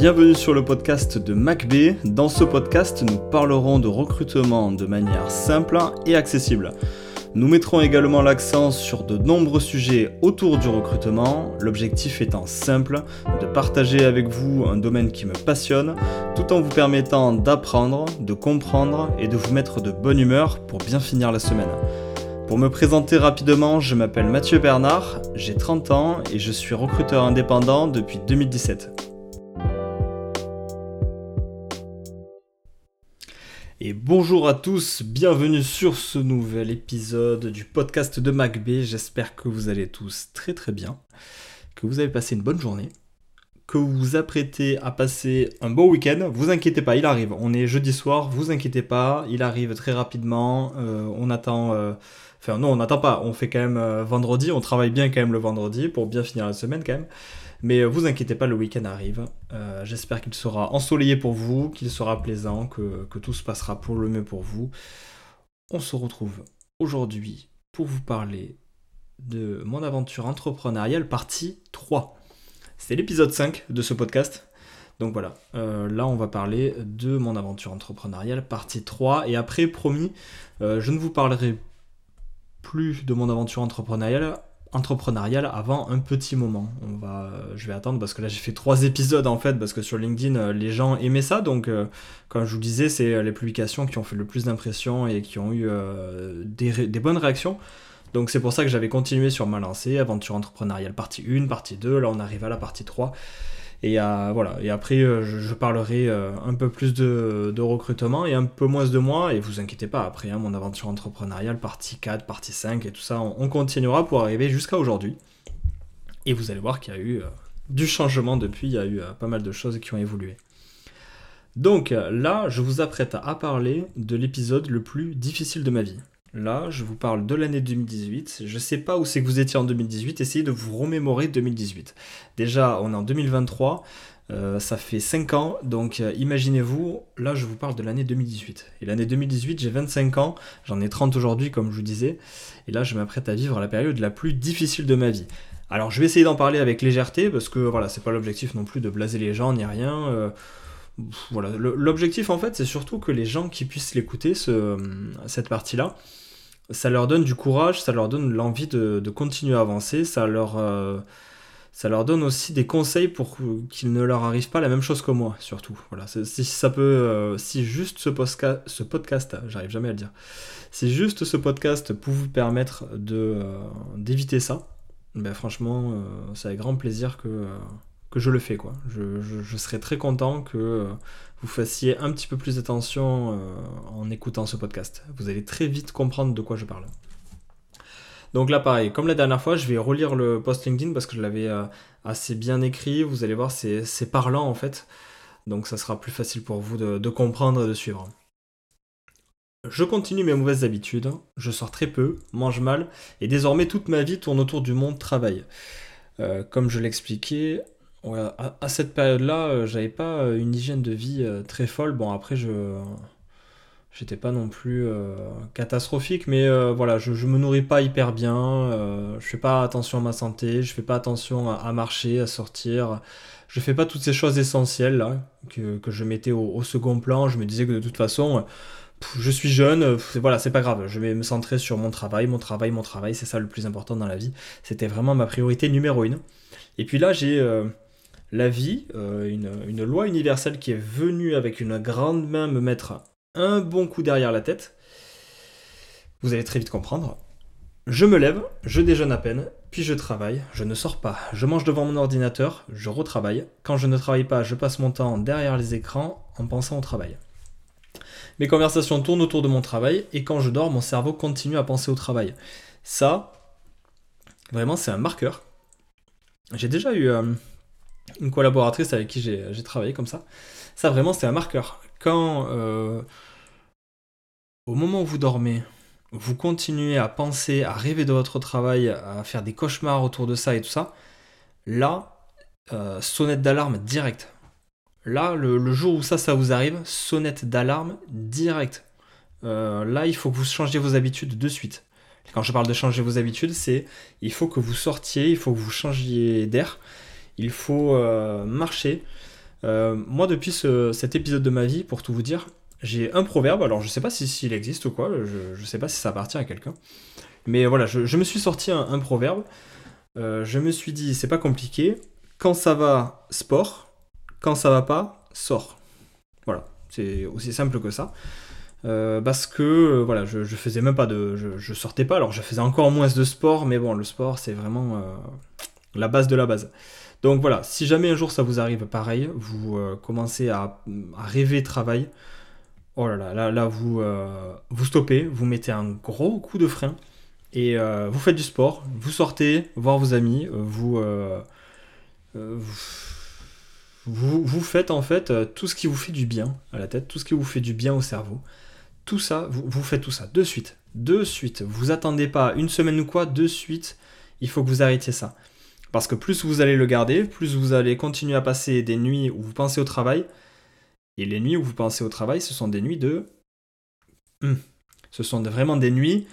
Bienvenue sur le podcast de MacB. Dans ce podcast, nous parlerons de recrutement de manière simple et accessible. Nous mettrons également l'accent sur de nombreux sujets autour du recrutement, l'objectif étant simple, de partager avec vous un domaine qui me passionne, tout en vous permettant d'apprendre, de comprendre et de vous mettre de bonne humeur pour bien finir la semaine. Pour me présenter rapidement, je m'appelle Mathieu Bernard, j'ai 30 ans et je suis recruteur indépendant depuis 2017. Et bonjour à tous, bienvenue sur ce nouvel épisode du podcast de MacB. J'espère que vous allez tous très très bien, que vous avez passé une bonne journée, que vous vous apprêtez à passer un bon week-end. Vous inquiétez pas, il arrive. On est jeudi soir, vous inquiétez pas, il arrive très rapidement. Euh, on attend. Euh, enfin, non, on n'attend pas. On fait quand même euh, vendredi. On travaille bien quand même le vendredi pour bien finir la semaine quand même. Mais euh, vous inquiétez pas, le week-end arrive. Euh, j'espère qu'il sera ensoleillé pour vous, qu'il sera plaisant, que, tout se passera pour le mieux pour vous. On se retrouve aujourd'hui pour vous parler de mon aventure entrepreneuriale partie 3. C'est l'épisode 5 de ce podcast. Donc voilà, euh, là on va parler de mon aventure entrepreneuriale partie 3. Et après, promis, je ne vous parlerai plus de mon aventure entrepreneuriale entrepreneurial avant un petit moment. On va, je vais attendre parce que là j'ai fait trois épisodes en fait parce que sur LinkedIn euh, les gens aimaient ça donc euh, comme je vous disais c'est euh, les publications qui ont fait le plus d'impression et qui ont eu des, des, bonnes réactions. Donc c'est pour ça que j'avais continué sur ma lancée, aventure entrepreneuriale partie 1, partie 2, là on arrive à la partie 3. Et, euh, voilà. après, euh, je, parlerai euh, un peu plus de, recrutement et un peu moins de moi. Et vous inquiétez pas, après, hein, mon aventure entrepreneuriale, partie 4, partie 5 et tout ça, on, continuera pour arriver jusqu'à aujourd'hui. Et vous allez voir qu'il y a eu du changement depuis, il y a eu pas mal de choses qui ont évolué. Donc là, je vous apprête à parler de l'épisode le plus difficile de ma vie. Là, je vous parle de l'année 2018. Je sais pas où c'est que vous étiez en 2018. Essayez de vous remémorer 2018. Déjà, on est en 2023. Euh, ça fait 5 ans, donc euh, imaginez-vous, là je vous parle de l'année 2018. Et l'année 2018, j'ai 25 ans, j'en ai 30 aujourd'hui comme je vous disais, et là je m'apprête à vivre la période la plus difficile de ma vie. Alors je vais essayer d'en parler avec légèreté, parce que voilà, c'est pas l'objectif non plus de blaser les gens ni rien. Euh, voilà, l'objectif en fait, c'est surtout que les gens qui puissent l'écouter, cette partie-là, ça leur donne du courage, ça leur donne l'envie de, continuer à avancer, ça leur, euh, ça leur donne aussi des conseils pour qu'il ne leur arrive pas la même chose que moi, surtout. Voilà, si ça peut, euh, si juste ce, podcast, ce j'arrive jamais à le dire, si juste ce podcast peut vous permettre euh, d'éviter ça, ben franchement, c'est avec grand plaisir que que je le fais quoi. Je, serais très content que vous fassiez un petit peu plus d'attention euh, en écoutant ce podcast. Vous allez très vite comprendre de quoi je parle. Donc là, pareil, comme la dernière fois, je vais relire le post LinkedIn parce que je l'avais euh, assez bien écrit. Vous allez voir, c'est parlant en fait. Donc ça sera plus facile pour vous de, comprendre et de suivre. Je continue mes mauvaises habitudes, je sors très peu, mange mal, et désormais toute ma vie tourne autour du monde travail. Euh, comme je l'expliquais, À, cette période-là, euh, j'avais pas euh, une hygiène de vie euh, très folle. Bon, après, je j'étais pas non plus catastrophique, mais voilà, je, je me nourris pas hyper bien. je fais pas attention à ma santé, je fais pas attention à, marcher, à sortir. Je fais pas toutes ces choses essentielles là que, que je mettais au, second plan. Je me disais que de toute façon, je suis jeune, voilà, c'est pas grave. Je vais me centrer sur mon travail, mon travail, mon travail. C'est ça le plus important dans la vie. C'était vraiment ma priorité numéro une. Et puis là, j'ai la vie, euh, une, loi universelle qui est venue avec une grande main me mettre un bon coup derrière la tête. Vous allez très vite comprendre. Je me lève, je déjeune à peine, puis je travaille, je ne sors pas, je mange devant mon ordinateur, je retravaille. Quand je ne travaille pas, je passe mon temps derrière les écrans en pensant au travail. Mes conversations tournent autour de mon travail et quand je dors, mon cerveau continue à penser au travail. Ça, vraiment, c'est un marqueur. J'ai déjà eu euh, une collaboratrice avec qui j'ai travaillé comme ça. Ça vraiment c'est un marqueur. Quand euh, au moment où vous dormez, vous continuez à penser, à rêver de votre travail, à faire des cauchemars autour de ça et tout ça, là, euh, sonnette d'alarme direct. Là, le, jour où ça, ça vous arrive, sonnette d'alarme direct. Euh, là, il faut que vous changiez vos habitudes de suite. Quand je parle de changer vos habitudes, c'est il faut que vous sortiez, il faut que vous changiez d'air il faut euh, marcher, moi, depuis cet épisode de ma vie, pour tout vous dire, j'ai un proverbe. Alors, je sais pas s'il si, existe ou quoi. Je, ne sais pas si ça appartient à quelqu'un. Mais voilà, je, me suis sorti un, proverbe. je me suis dit, c'est pas compliqué. Quand ça va, sport. Quand ça va pas, sort. Voilà, c'est aussi simple que ça. Euh, parce que euh, voilà, je, faisais même pas de. Je, sortais pas, alors je faisais encore moins de sport, mais bon, le sport c'est vraiment euh, la base de la base. Donc voilà, si jamais un jour ça vous arrive pareil, vous commencez à, rêver travail, oh là là, là, vous, vous stoppez, vous mettez un gros coup de frein et vous faites du sport, vous sortez voir vos amis, vous, vous vous, faites en fait tout ce qui vous fait du bien à la tête, tout ce qui vous fait du bien au cerveau tout ça, vous, faites tout ça de suite. De suite. Vous attendez pas une semaine ou quoi, de suite. Il faut que vous arrêtiez ça. Parce que plus vous allez le garder, plus vous allez continuer à passer des nuits où vous pensez au travail. Et les nuits où vous pensez au travail, ce sont des nuits de... Hmm. Ce sont vraiment des nuits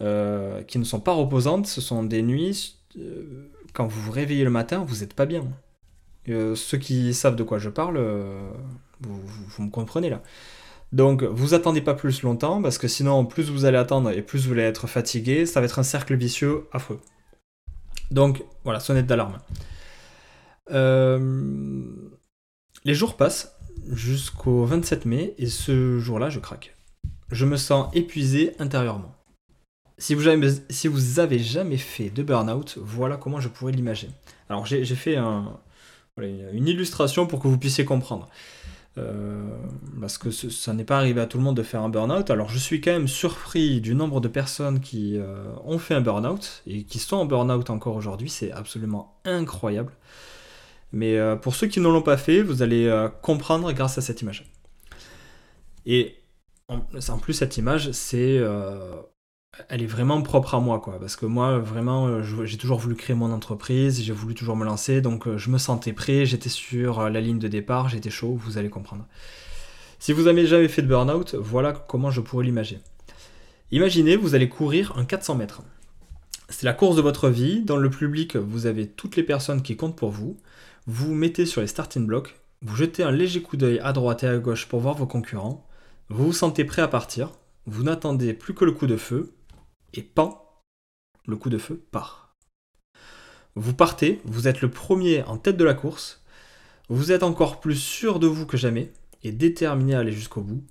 euh, qui ne sont pas reposantes. Ce sont des nuits... Euh, quand vous vous réveillez le matin, vous n'êtes pas bien. Euh, ceux qui savent de quoi je parle, vous me comprenez là. Donc vous attendez pas plus longtemps parce que sinon plus vous allez attendre et plus vous allez être fatigué, ça va être un cercle vicieux affreux. Donc voilà, sonnette d'alarme. Euh, les jours passent jusqu'au 27 mai et ce jour-là je craque. Je me sens épuisé intérieurement. Si vous, avez, si vous avez jamais fait de burn-out, voilà comment je pourrais l'imaginer. Alors j'ai fait une illustration pour que vous puissiez comprendre. Euh, parce que ça n'est pas arrivé à tout le monde de faire un burn-out. Alors je suis quand même surpris du nombre de personnes qui euh, ont fait un burn-out et qui sont en burn-out encore aujourd'hui. C'est absolument incroyable. Mais euh, pour ceux qui ne l'ont pas fait, vous allez comprendre grâce à cette image. Et en plus, cette image, c'est elle est vraiment propre à moi, quoi. Parce que moi, vraiment, euh, j'ai toujours voulu créer mon entreprise, j'ai voulu toujours me lancer, donc euh, je me sentais prêt, j'étais sur euh, la ligne de départ, j'étais chaud, vous allez comprendre. Si vous n'avez jamais fait de burn-out, voilà comment je pourrais l'imaginer. Imaginez, vous allez courir un 400 mètres. C'est la course de votre vie. Dans le public, vous avez toutes les personnes qui comptent pour vous. Vous vous mettez sur les starting blocks. Vous jetez un léger coup d'œil à droite et à gauche pour voir vos concurrents. Vous vous sentez prêt à partir. Vous n'attendez plus que le coup de feu et pan, le coup de feu part. Vous partez, vous êtes le premier en tête de la course, vous êtes encore plus sûr de vous que jamais et déterminé à aller jusqu'au bout,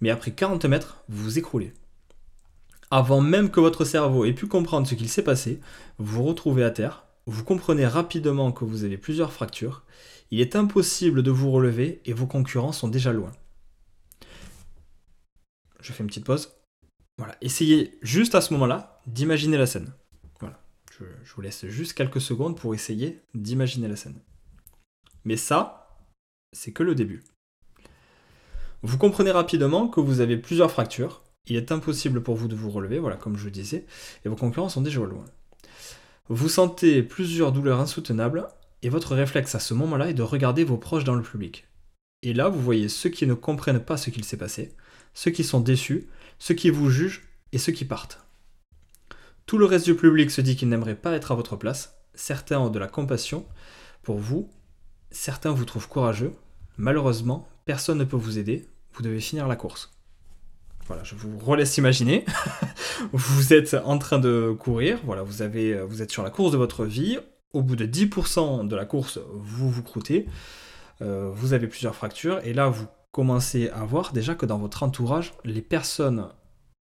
mais après 40 mètres, vous vous écroulez. Avant même que votre cerveau ait pu comprendre ce qu'il s'est passé, vous vous retrouvez à terre, vous comprenez rapidement que vous avez plusieurs fractures, il est impossible de vous relever et vos concurrents sont déjà loin. Je fais une petite pause. Voilà, essayez juste à ce moment-là d'imaginer la scène. Voilà, je, vous laisse juste quelques secondes pour essayer d'imaginer la scène. Mais ça, c'est que le début. Vous comprenez rapidement que vous avez plusieurs fractures. Il est impossible pour vous de vous relever, voilà, comme je vous disais, et vos concurrents sont déjà loin. Vous sentez plusieurs douleurs insoutenables, et votre réflexe à ce moment-là est de regarder vos proches dans le public. Et là, vous voyez ceux qui ne comprennent pas ce qu'il s'est passé, ceux qui sont déçus, ceux qui vous jugent et ceux qui partent. Tout le reste du public se dit qu'il n'aimerait pas être à votre place, certains ont de la compassion pour vous, certains vous trouvent courageux, malheureusement, personne ne peut vous aider, vous devez finir la course. Voilà, je vous relaisse imaginer. vous êtes en train de courir, voilà, vous, avez, vous êtes sur la course de votre vie. Au bout de 10% de la course, vous vous croûtez. Euh, vous avez plusieurs fractures. Et là, vous commencez à voir déjà que dans votre entourage, les personnes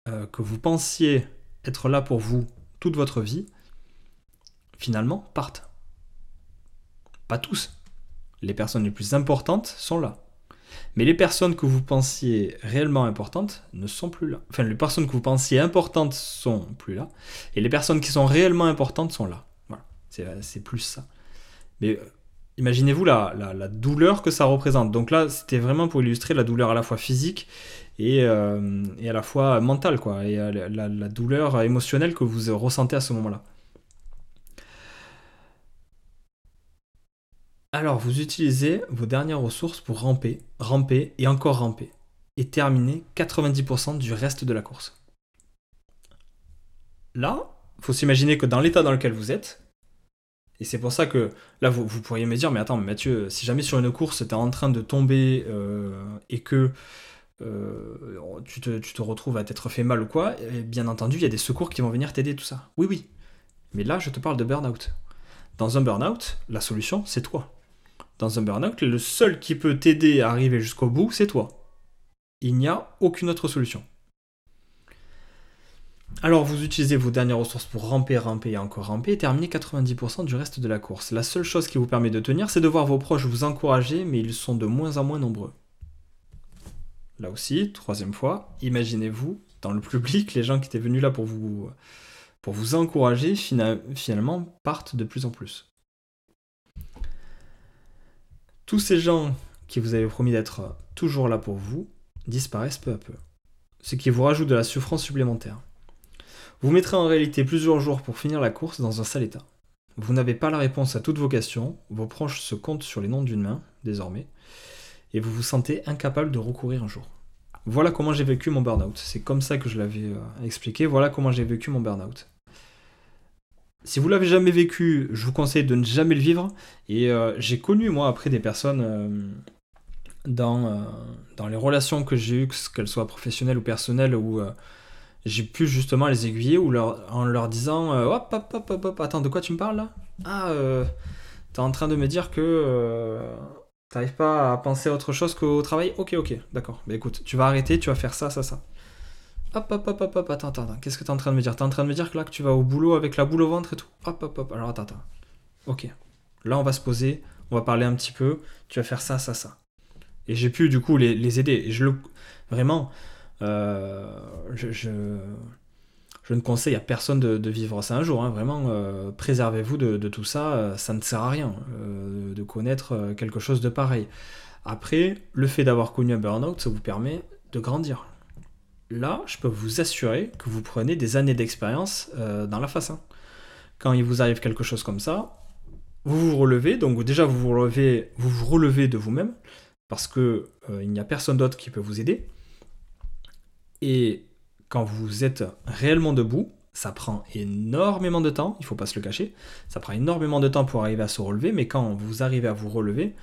euh, que vous pensiez être là pour vous toute votre vie, finalement partent. Pas tous. Les personnes les plus importantes sont là. Mais les personnes que vous pensiez réellement importantes ne sont plus là. Enfin, les personnes que vous pensiez importantes sont plus là. Et les personnes qui sont réellement importantes sont là. Voilà. C'est plus ça. Mais euh, imaginez-vous la, douleur que ça représente. Donc là, c'était vraiment pour illustrer la douleur à la fois physique et, euh, à la fois mentale, quoi, et euh, la, douleur émotionnelle que vous ressentez à ce moment-là. Alors, vous utilisez vos dernières ressources pour ramper, ramper et encore ramper, et terminer 90% du reste de la course. Là, il faut s'imaginer que dans l'état dans lequel vous êtes, Et c'est pour ça que là, vous, pourriez me dire, mais attends, Mathieu, si jamais sur une course, tu es en train de tomber euh, et que euh, tu, te, retrouves à t'être fait mal ou quoi, bien entendu, il y a des secours qui vont venir t'aider, tout ça. Oui, oui. Mais là, je te parle de burn-out. Dans un burn-out, la solution, c'est toi. Dans un burn-out, le seul qui peut t'aider à arriver jusqu'au bout, c'est toi. Il n'y a aucune autre solution. Alors vous utilisez vos dernières ressources pour ramper, ramper et encore ramper et terminer 90% du reste de la course. La seule chose qui vous permet de tenir, c'est de voir vos proches vous encourager, mais ils sont de moins en moins nombreux. Là aussi, troisième fois, imaginez-vous dans le public, les gens qui étaient venus là pour vous, pour vous encourager, finalement, partent de plus en plus. Tous ces gens qui vous avaient promis d'être toujours là pour vous disparaissent peu à peu, ce qui vous rajoute de la souffrance supplémentaire. Vous mettrez en réalité plusieurs jours pour finir la course dans un sale état. Vous n'avez pas la réponse à toutes vos questions, vos proches se comptent sur les noms d'une main, désormais, et vous vous sentez incapable de recourir un jour. Voilà comment j'ai vécu mon burn-out. C'est comme ça que je l'avais euh, expliqué. Voilà comment j'ai vécu mon burn-out. Si vous l'avez jamais vécu, je vous conseille de ne jamais le vivre. Et euh, j'ai connu, moi, après des personnes euh, dans, dans les relations que j'ai eues, qu'elles soient professionnelles ou personnelles, où j'ai pu justement les aiguiller ou leur, en leur disant euh, hop, hop, hop, hop, hop, attends, de quoi tu me parles là? Ah, euh, t'es en train de me dire que euh, t'arrives pas à penser à autre chose qu'au travail? Ok, ok, d'accord. Mais écoute, tu vas arrêter, tu vas faire ça, ça, ça. Hop, hop, hop, hop, hop, attends, attends, attends. qu'est-ce que t'es en train de me dire? T'es en train de me dire que là, que tu vas au boulot avec la boule au ventre et tout? Hop, hop, hop, alors attends, attends. Ok. Là, on va se poser, on va parler un petit peu, tu vas faire ça, ça, ça. Et j'ai pu, du coup, les, les aider. Et je le. Vraiment euh, je, ne conseille à personne de, vivre ça un jour. Hein. Vraiment, euh, préservez-vous de, tout ça. Euh, ça ne sert à rien de connaître quelque chose de pareil. Après, le fait d'avoir connu un burn-out, ça vous permet de grandir. Là, je peux vous assurer que vous prenez des années d'expérience dans la face. Hein. Quand il vous arrive quelque chose comme ça, vous vous relevez, donc déjà vous vous relevez, vous relevez de vous-même, parce que il n'y a personne d'autre qui peut vous aider. Et quand vous êtes réellement debout, ça prend énormément de temps, il ne faut pas se le cacher, ça prend énormément de temps pour arriver à se relever, mais quand vous arrivez à vous relever,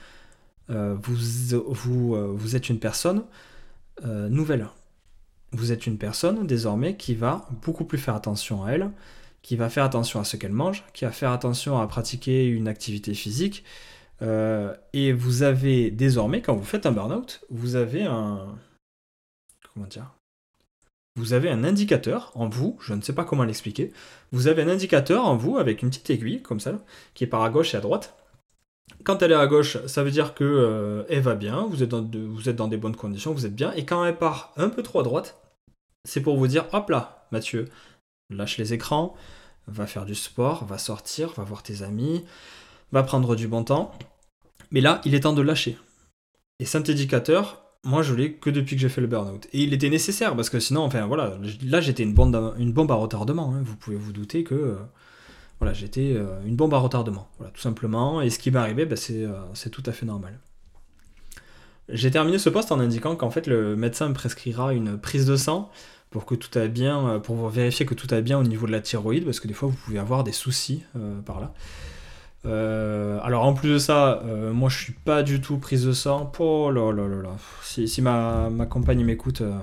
euh, euh, vous, êtes une personne euh, nouvelle. Vous êtes une personne désormais qui va beaucoup plus faire attention à elle, qui va faire attention à ce qu'elle mange, qui va faire attention à pratiquer une activité physique. et vous avez désormais, quand vous faites un burn-out, vous avez un... Comment dire vous avez un indicateur en vous, je ne sais pas comment l'expliquer, vous avez un indicateur en vous avec une petite aiguille comme ça, qui est par à gauche et à droite. Quand elle est à gauche, ça veut dire que euh, va bien, vous êtes, dans vous êtes dans des bonnes conditions, vous êtes bien. Et quand elle part un peu trop à droite, c'est pour vous dire, hop là, Mathieu, lâche les écrans, va faire du sport, va sortir, va voir tes amis, va prendre du bon temps. Mais là, il est temps de lâcher. Et cet indicateur, moi je l'ai que depuis que j'ai fait le burn-out. Et il était nécessaire parce que sinon, enfin voilà, là j'étais une bombe, à, retardement. Hein. Vous pouvez vous douter que euh, voilà, j'étais euh, une bombe à retardement. Voilà, tout simplement. Et ce qui m'est arrivé, bah, euh, c'est tout à fait normal. J'ai terminé ce poste en indiquant qu'en fait le médecin me prescrira une prise de sang pour que tout aille bien, pour vérifier que tout aille bien au niveau de la thyroïde, parce que des fois vous pouvez avoir des soucis par là. Euh, alors en plus de ça, euh, moi je suis pas du tout prise de sang. Oh là là là là. Si, ma, ma compagne m'écoute, euh,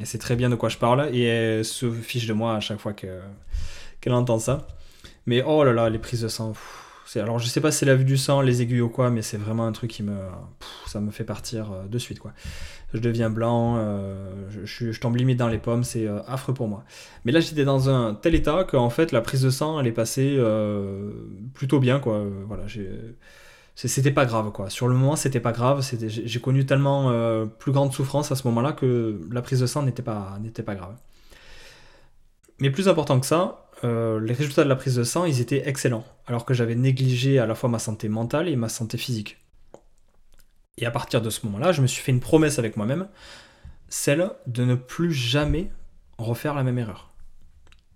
elle sait très bien de quoi je parle et elle se fiche de moi à chaque fois qu'elle entend ça. Mais oh là là, les prises de sang. Alors je sais pas si c'est la vue du sang, les aiguilles ou quoi, mais c'est vraiment un truc qui me, ça me fait partir de suite quoi je deviens blanc, euh, je, tombe limite dans les pommes, c'est euh, affreux pour moi. Mais là, j'étais dans un tel état qu'en fait, la prise de sang, elle est passée euh, plutôt bien, quoi. Voilà, c'était pas grave, quoi. Sur le moment, c'était pas grave. J'ai connu tellement plus grande souffrance à ce moment-là que la prise de sang n'était pas, n'était pas grave. Mais plus important que ça, les résultats de la prise de sang, ils étaient excellents, alors que j'avais négligé à la fois ma santé mentale et ma santé physique. Et à partir de ce moment-là, je me suis fait une promesse avec moi-même, celle de ne plus jamais refaire la même erreur.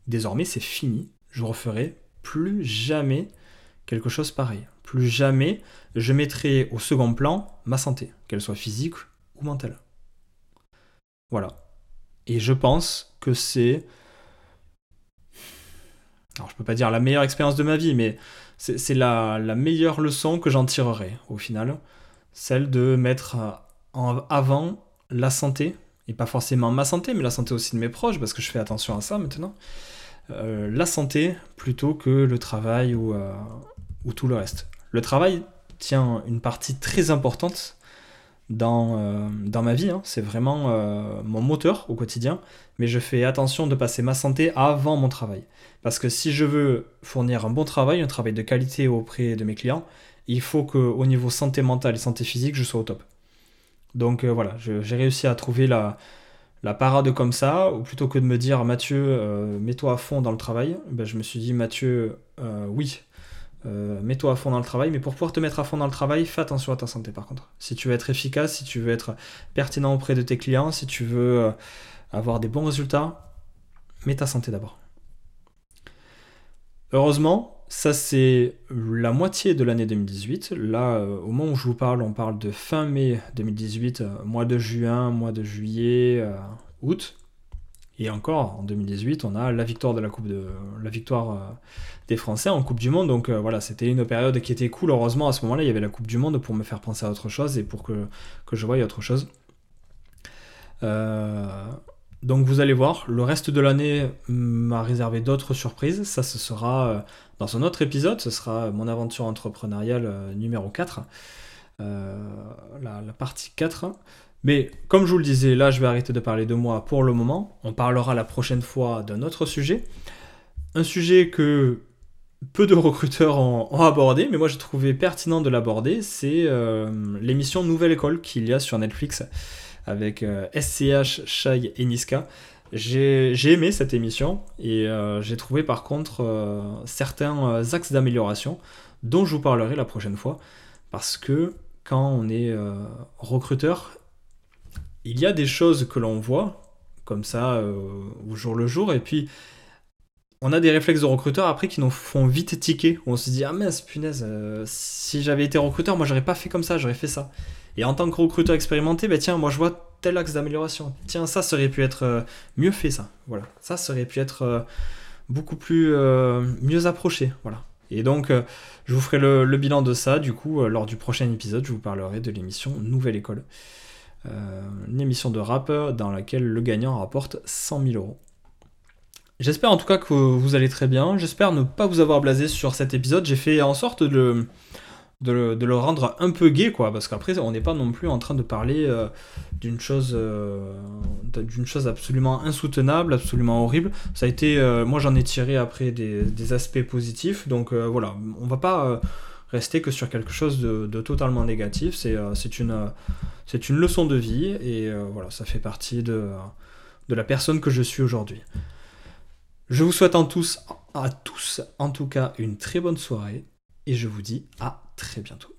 Désormais, c'est fini. Je referai plus jamais quelque chose pareil. Plus jamais je mettrai au second plan ma santé, qu'elle soit physique ou mentale. Voilà. Et je pense que c'est. Alors, je peux pas dire la meilleure expérience de ma vie, mais c'est la, la, meilleure leçon que j'en tirerai au final. Celle de mettre en avant la santé, et pas forcément ma santé, mais la santé aussi de mes proches, parce que je fais attention à ça maintenant. Euh, la santé plutôt que le travail euh, ou tout le reste. Le travail tient une partie très importante dans, euh, dans ma vie. Hein. C'est vraiment euh, mon moteur au quotidien. Mais je fais attention de passer ma santé avant mon travail. Parce que si je veux fournir un bon travail, un travail de qualité auprès de mes clients, il faut qu'au niveau santé mentale et santé physique, je sois au top. Donc euh, voilà, j'ai réussi à trouver la, la parade comme ça, ou plutôt que de me dire Mathieu, mets-toi à fond dans le travail, ben, je me suis dit Mathieu, oui, euh, mets-toi à fond dans le travail, mais pour pouvoir te mettre à fond dans le travail, fais attention à ta santé par contre. Si tu veux être efficace, si tu veux être pertinent auprès de tes clients, si tu veux euh, avoir des bons résultats, mets ta santé d'abord. Heureusement, ça c'est la moitié de l'année 2018. Là, euh, au moment où je vous parle, on parle de fin mai 2018, mois de juin, mois de juillet, août. Et encore, en 2018, on a la victoire de la Coupe de la victoire euh, des Français en Coupe du Monde. Donc euh, voilà, c'était une période qui était cool. Heureusement, à ce moment-là, il y avait la Coupe du Monde pour me faire penser à autre chose et pour que, que je voie autre chose. Euh, donc vous allez voir, le reste de l'année m'a réservé d'autres surprises. Ça, ce sera dans un autre épisode. Ce sera mon aventure entrepreneuriale numéro 4. la, la, partie 4. Mais comme je vous le disais, là je vais arrêter de parler de moi pour le moment. On parlera la prochaine fois d'un autre sujet. Un sujet que peu de recruteurs ont, abordé, mais moi j'ai trouvé pertinent de l'aborder, c'est euh, l'émission Nouvelle École qu'il y a sur Netflix avec SCH, euh, Shai et Niska. J'ai aimé cette émission et euh, j'ai trouvé par contre certains axes d'amélioration dont je vous parlerai la prochaine fois parce que quand on est recruteur il y a des choses que l'on voit comme ça euh, au jour le jour, et puis on a des réflexes de recruteur après qui nous font vite tiquer. On se dit ah mince punaise, euh, si j'avais été recruteur, moi j'aurais pas fait comme ça, j'aurais fait ça. Et en tant que recruteur expérimenté, ben tiens, moi je vois tel axe d'amélioration. Tiens, ça aurait pu être euh, mieux fait, ça. Voilà, ça aurait pu être beaucoup plus mieux approché. Voilà. Et donc, je vous ferai le, bilan de ça. Du coup, lors du prochain épisode, je vous parlerai de l'émission Nouvelle École. Euh, une émission de rappeur dans laquelle le gagnant rapporte 100 000 euros. J'espère en tout cas que vous allez très bien. J'espère ne pas vous avoir blasé sur cet épisode. J'ai fait en sorte de le, rendre un peu gay, quoi, parce qu'après, on n'est pas non plus en train de parler euh, d'une chose, euh, d'une chose absolument insoutenable, absolument horrible. Ça a été, moi, j'en ai tiré après des, des aspects positifs, donc voilà, on va pas rester que sur quelque chose de, totalement négatif. C'est euh, une, c'est une leçon de vie et euh, voilà, ça fait partie de, de la personne que je suis aujourd'hui. Je vous souhaite en tous, à tous en tout cas une très bonne soirée et je vous dis à très bientôt.